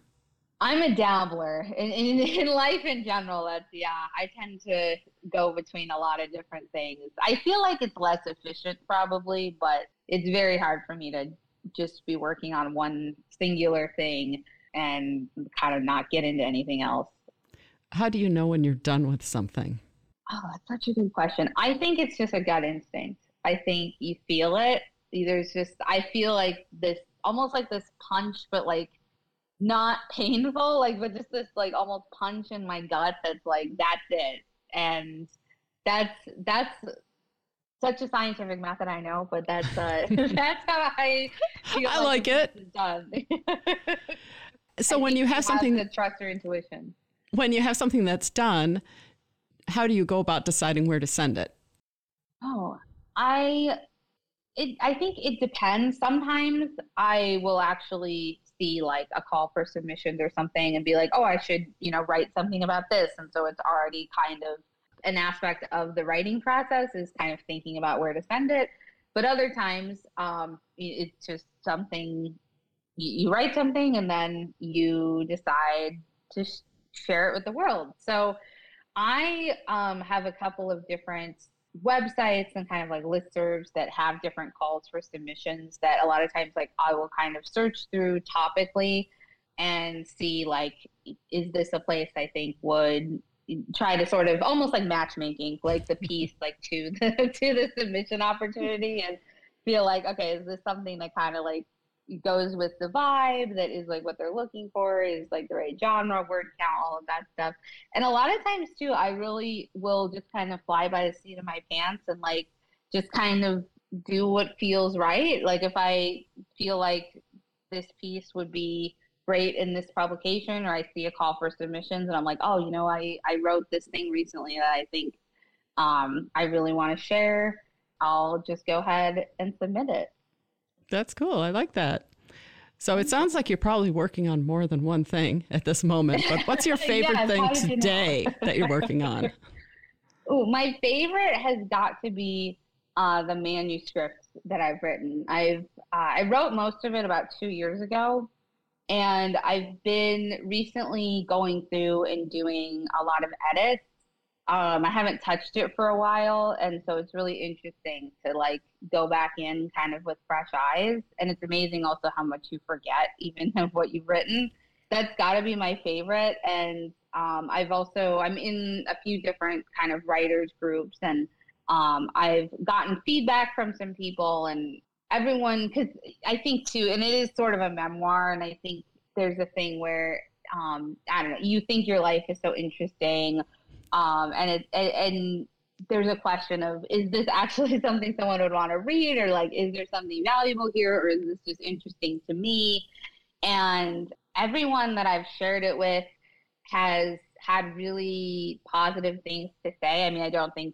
I'm a dabbler in, in, in, life in general. That's yeah. I tend to go between a lot of different things. I feel like it's less efficient, probably, but it's very hard for me to just be working on one singular thing and kind of not get into anything else. How do you know when you're done with something? Oh, that's such a good question. I think it's just a gut instinct. I think you feel it. There's just, I feel like this, almost like this punch, but like not painful, like, but just this like almost punch in my gut that's like, that's it. And that's, that's, such a scientific method, I know, but that's uh, that's how I feel. I like, like it. Done. so I when you have something, that trust your intuition. When you have something that's done, how do you go about deciding where to send it? Oh, I it I think it depends. Sometimes I will actually see like a call for submissions or something and be like, "Oh, I should, you know, write something about this." And so it's already kind of an aspect of the writing process is kind of thinking about where to send it. But other times, um, it's just something you, you write something and then you decide to sh- share it with the world. So I um, have a couple of different websites and kind of like listservs that have different calls for submissions that a lot of times like I will kind of search through topically and see like is this a place I think would try to sort of almost like matchmaking like the piece like to the to the submission opportunity and feel like okay is this something that kind of like goes with the vibe that is like what they're looking for is like the right genre word count all of that stuff. And a lot of times too i really will just kind of fly by the seat of my pants and like just kind of do what feels right. Like if i feel like this piece would be great in this publication or i see a call for submissions and i'm like oh you know i i wrote this thing recently that i think um, i really want to share i'll just go ahead and submit it that's cool. I like that. So it sounds like you're probably working on more than one thing at this moment. But what's your favorite Yeah, thing how did you know? today that you're working on? Oh, my favorite has got to be uh, the manuscript that I've written. I've uh, I wrote most of it about two years ago, and I've been recently going through and doing a lot of edits. Um, I haven't touched it for a while, and so it's really interesting to like go back in kind of with fresh eyes. And it's amazing also how much you forget even of what you've written. That's got to be my favorite. And um, I've also I'm in a few different kind of writers groups, and um, I've gotten feedback from some people and everyone because I think too, and it is sort of a memoir, and I think there's a thing where um, I don't know, you think your life is so interesting, um, and it and, there's a question of is this actually something someone would want to read, or like is there something valuable here, or is this just interesting to me? And everyone that I've shared it with has had really positive things to say. I mean, I don't think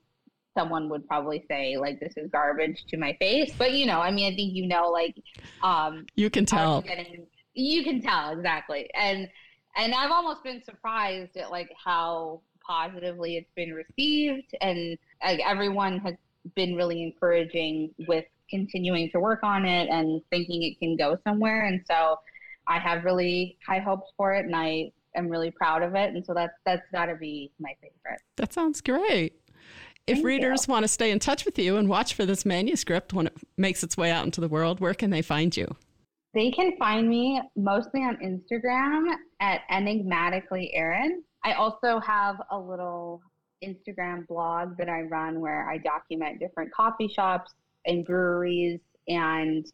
someone would probably say like this is garbage to my face, but you know, I mean, I think you know, like, um, You can tell. Getting, you can tell exactly, and and I've almost been surprised at like how positively it's been received, and like everyone has been really encouraging with continuing to work on it and thinking it can go somewhere, and so I have really high hopes for it, and I am really proud of it, and so that's that's got to be my favorite. That sounds great. If Thank readers want to stay in touch with you and watch for this manuscript when it makes its way out into the world, where can they find you? They can find me mostly on Instagram at enigmatically Erin. I also have a little Instagram blog that I run where I document different coffee shops and breweries and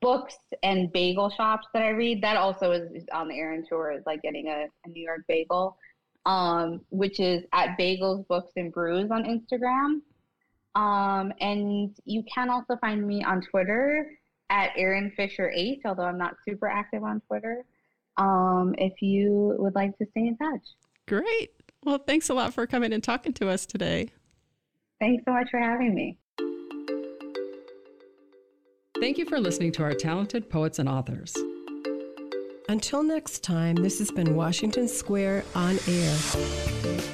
books and bagel shops that I read. That also is, on the Erin tour is like getting a, a New York bagel, um, which is at Bagels, Books, and Brews on Instagram. Um, and you can also find me on Twitter at Erin Fischer 8, although I'm not super active on Twitter. Um, if you would like to stay in touch. Great. Well, thanks a lot for coming and talking to us today. Thanks so much for having me. Thank you for listening to our talented poets and authors. Until next time, this has been Washington Square on Air.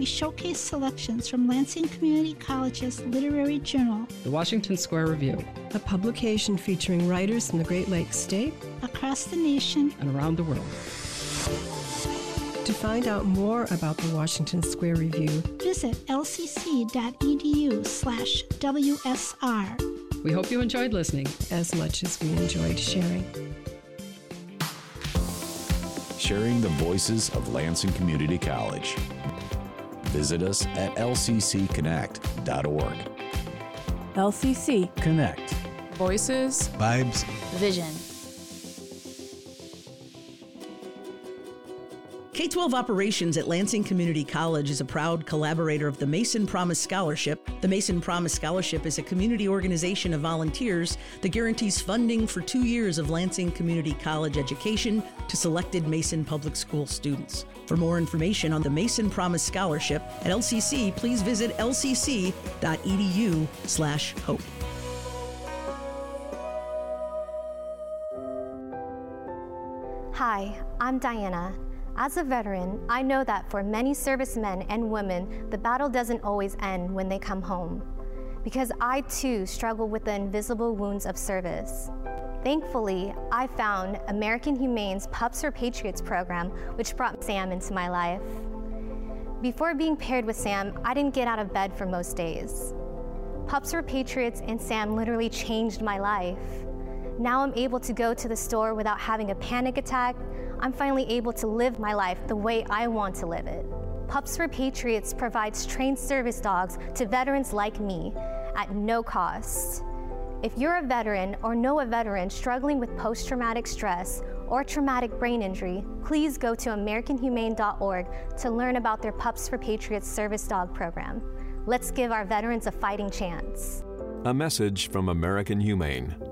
Where we showcase selections from Lansing Community College's literary journal The Washington Square Review, a publication featuring writers from the Great Lakes State across the nation and around the world. To find out more about the Washington Square Review, visit lcc.edu slash WSR. We hope you enjoyed listening as much as we enjoyed sharing. Sharing the voices of Lansing Community College. Visit us at lccconnect.org. LCC Connect. Voices, Vibes. Vision. 12 Operations at Lansing Community College is a proud collaborator of the Mason Promise Scholarship. The Mason Promise Scholarship is a community organization of volunteers that guarantees funding for two years of Lansing Community College education to selected Mason Public School students. For more information on the Mason Promise Scholarship at LCC, please visit lcc.edu/slash hope. Hi, I'm Diana. As a veteran, I know that for many servicemen and women, the battle doesn't always end when they come home. Because I too struggle with the invisible wounds of service. Thankfully, I found American Humane's Pups for Patriots program, which brought Sam into my life. Before being paired with Sam, I didn't get out of bed for most days. Pups for Patriots and Sam literally changed my life. Now I'm able to go to the store without having a panic attack. I'm finally able to live my life the way I want to live it. Pups for Patriots provides trained service dogs to veterans like me at no cost. If you're a veteran or know a veteran struggling with post traumatic stress or traumatic brain injury, please go to AmericanHumane.org to learn about their Pups for Patriots service dog program. Let's give our veterans a fighting chance. A message from American Humane.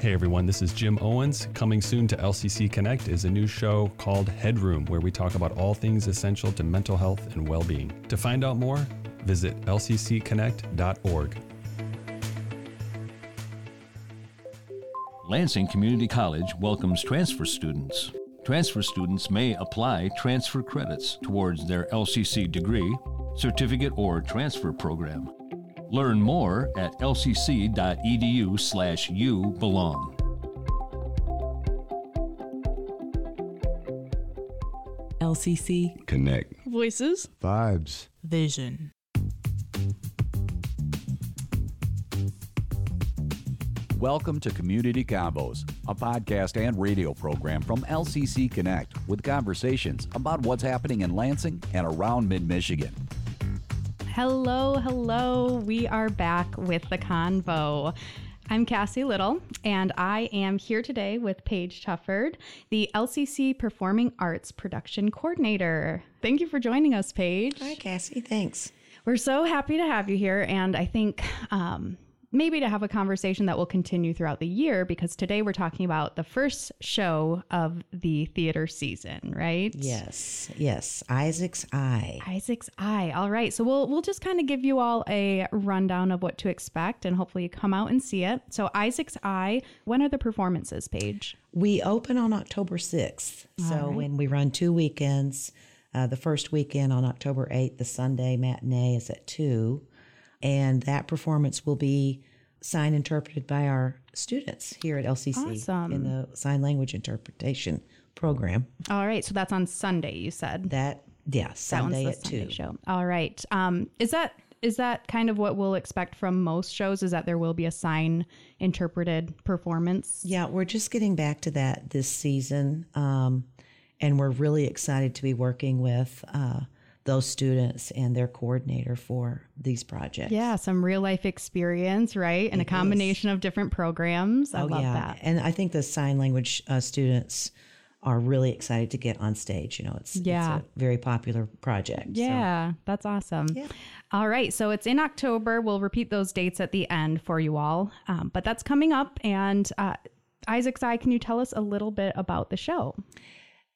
Hey everyone, this is Jim Owens. Coming soon to LCC Connect is a new show called Headroom, where we talk about all things essential to mental health and well being. To find out more, visit lccconnect.org. Lansing Community College welcomes transfer students. Transfer students may apply transfer credits towards their LCC degree, certificate, or transfer program. Learn more at lcc.edu slash you belong. LCC Connect. Voices Vibes. Vision. Welcome to Community Convos, a podcast and radio program from LCC Connect with conversations about what's happening in Lansing and around mid Michigan. Hello, hello. We are back with the convo. I'm Cassie Little, and I am here today with Paige Tufford, the LCC Performing Arts Production Coordinator. Thank you for joining us, Paige. Hi, Cassie. Thanks. We're so happy to have you here, and I think um, maybe to have a conversation that will continue throughout the year because today we're talking about the first show of the theater season, right? Yes, yes. Isaac's Eye. Isaac's Eye. All right. So we'll we'll just kind of give you all a rundown of what to expect and hopefully you come out and see it. So Isaac's Eye, when are the performances, Paige? We open on October 6th. All so right. when we run two weekends, uh, the first weekend on October 8th, the Sunday matinee is at 2. And that performance will be sign interpreted by our students here at LCC Awesome. in the sign language interpretation program. All right. So that's on Sunday, you said. That yeah, Sunday that at Sunday 2. show. All right. Um, is that is that kind of what we'll expect from most shows? Is that there will be a sign interpreted performance? Yeah, we're just getting back to that this season. Um, and we're really excited to be working with uh, those students and their coordinator for these projects. Yeah, some real life experience, right? And a It combination of different programs. I oh, love yeah. that. And I think the sign language uh, students are really excited to get on stage. You know, it's, Yeah. it's a very popular project. so- Yeah, that's awesome. Yeah. All right, so it's in October. We'll repeat those dates at the end for you all, um, but that's coming up. And uh, Isaac's Eye, can you tell us a little bit about the show?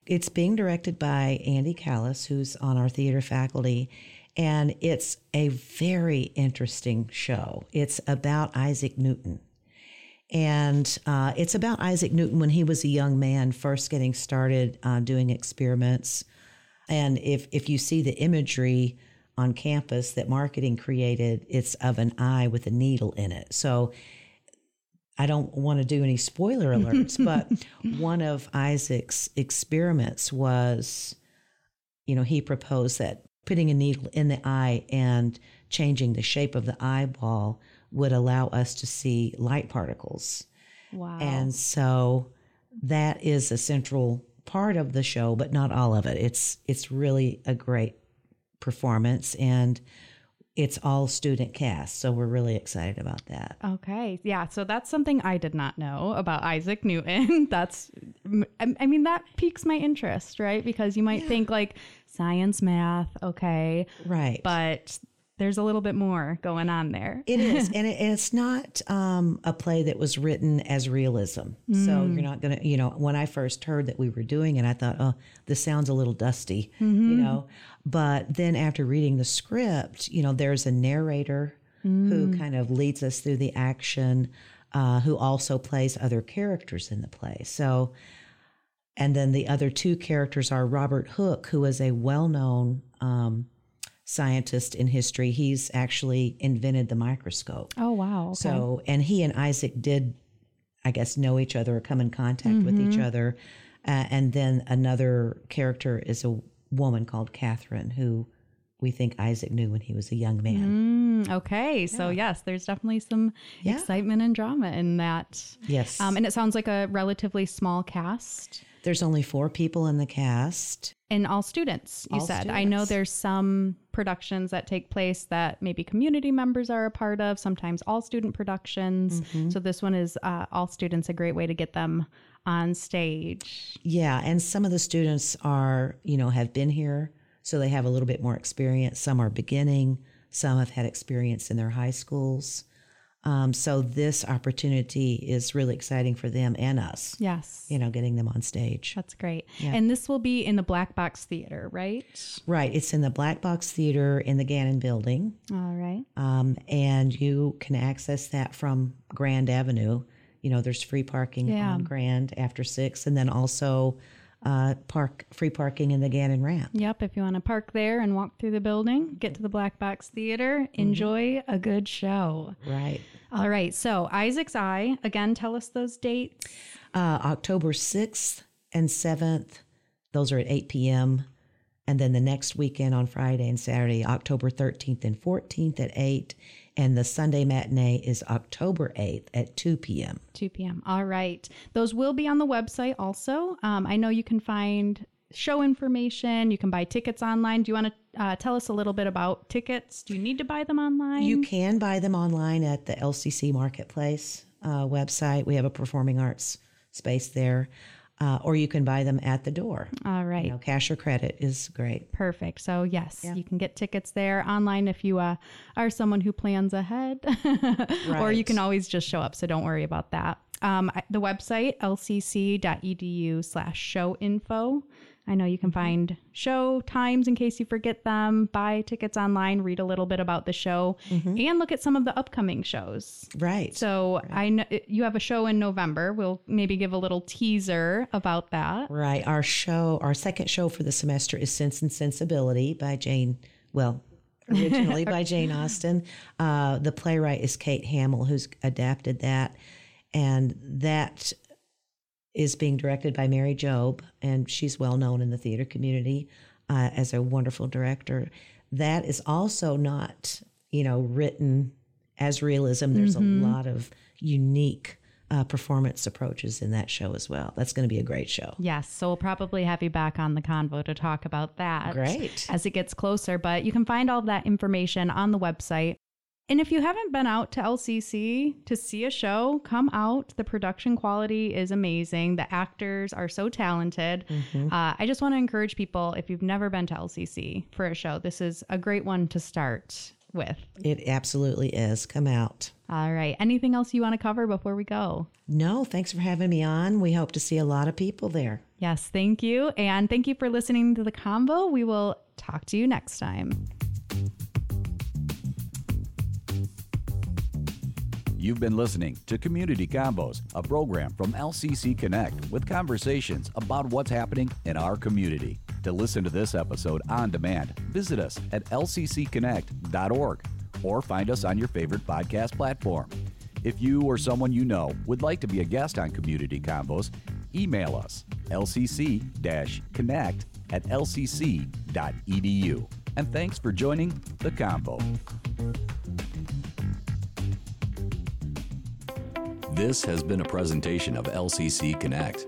It's being directed by Andy Callis, who's on our theater faculty, and it's a very interesting show. It's about Isaac Newton. And uh, it's about Isaac Newton when he was a young man, first getting started uh, doing experiments. And if, if you see the imagery on campus that marketing created, it's of an eye with a needle in it. So I don't want to do any spoiler alerts, but one of Isaac's experiments was, you know, he proposed that putting a needle in the eye and changing the shape of the eyeball would allow us to see light particles. Wow. And so that is a central part of the show, but not all of it. It's it's really a great performance and it's all student cast. So we're really excited about that. Okay. Yeah. So that's something I did not know about Isaac Newton. that's I mean, that piques my interest, right? Because you might think like science, math, okay. Right. But there's a little bit more going on there. It is, and, it, and it's not um, a play that was written as realism. So Mm. you're not going to, you know, when I first heard that we were doing it, I thought, oh, this sounds a little dusty, you Mhm. know. But then after reading the script, you know, there's a narrator who Mm. kind of leads us through the action, uh, who also plays other characters in the play. So, and then the other two characters are Robert Hooke, who is a well known um, scientist in history. He's actually invented the microscope. Oh wow. Okay. So, and he and Isaac did, I guess, know each other or come in contact with each Mhm. other. Uh, and then another character is a woman called Catherine, who we think Isaac knew when he was a young man. Mm, okay, so yes, there's definitely some excitement and drama in that. Yes. Um, and it sounds like a relatively small cast. There's only four people in the cast. And all students, you All said. I know there's some productions that take place that maybe community members are a part of, sometimes all student productions. Mhm. So this one is uh, all students, a great way to get them on stage. Yeah, and some of the students are, you know, have been here, so they have a little bit more experience. Some are beginning, some have had experience in their high schools. Um, so this opportunity is really exciting for them and us. Yes. You know, getting them on stage. That's great. Yeah. And this will be in the Black Box Theater, right? Right. It's in the Black Box Theater in the Gannon Building. All right. Um, and you can access that from Grand Avenue. You know, there's free parking Yeah. on Grand after six, and then also uh, park free parking in the Gannon ramp. Yep, if you want to park there and walk through the building, get to the Black Box Theater, enjoy a good show. Right. All right, so Isaac's Eye, again, tell us those dates. Uh, October 6th and 7th, those are at 8 p.m. And then the next weekend on Friday and Saturday, October 13th and 14th at 8. And the Sunday matinee is October 8th at 2 p.m. 2 p.m. All right. Those will be on the website also. Um, I know you can find show information, you can buy tickets online. Do you want to uh, tell us a little bit about tickets? Do you need to buy them online? You can buy them online at the LCC Marketplace uh, website. We have a performing arts space there. Uh, or you can buy them at the door. All right. You know, cash or credit is great. Perfect. So yes, you can get tickets there online if you uh, are someone who plans ahead, or you can always just show up. So don't worry about that. Um, the website lcc.edu/slash show info. I know you can find show times in case you forget them. Buy tickets online, read a little bit about the show, and look at some of the upcoming shows. Right. So I know you have a show in November. We'll maybe give a little teaser about that. Right. Our show, our second show for the semester is Sense and Sensibility by Jane, well, originally by Jane Austen. Uh, the playwright is Kate Hamill, who's adapted that. And that is being directed by Mary Job, and she's well known in the theater community uh, as a wonderful director. That is also not, you know, written as realism. There's Mhm. a lot of unique uh, performance approaches in that show as well. That's going to be a great show. Yes, so we'll probably have you back on the convo to talk about that. Great. As it gets closer, but you can find all that information on the website. And if you haven't been out to LCC to see a show, come out. The production quality is amazing. The actors are so talented. Mm-hmm. Uh, I just want to encourage people if you've never been to LCC for a show, this is a great one to start with. It absolutely is. Come out. All right. Anything else you want to cover before we go? No, thanks for having me on. We hope to see a lot of people there. Yes, thank you. And thank you for listening to the convo. We will talk to you next time. You've been listening to Community Convos, a program from LCC Connect with conversations about what's happening in our community. To listen to this episode on demand, visit us at lccconnect.org or find us on your favorite podcast platform. If you or someone you know would like to be a guest on Community Convos, email us lcc connect at lcc.edu. And thanks for joining the Convo. This has been a presentation of LCC Connect,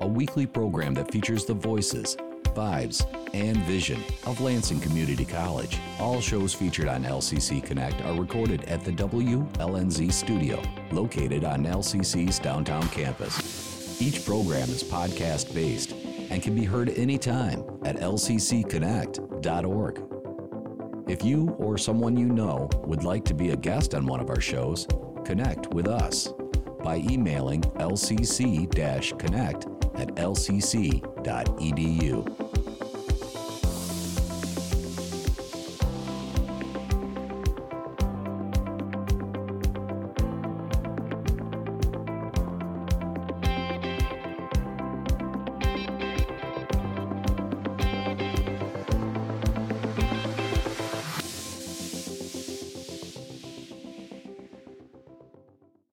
a weekly program that features the voices, vibes, and vision of Lansing Community College. All shows featured on LCC Connect are recorded at the WLNZ studio, located on LCC's downtown campus. Each program is podcast based and can be heard anytime at lccconnect.org. If you or someone you know would like to be a guest on one of our shows, connect with us by emailing lcc connect at lcc.edu.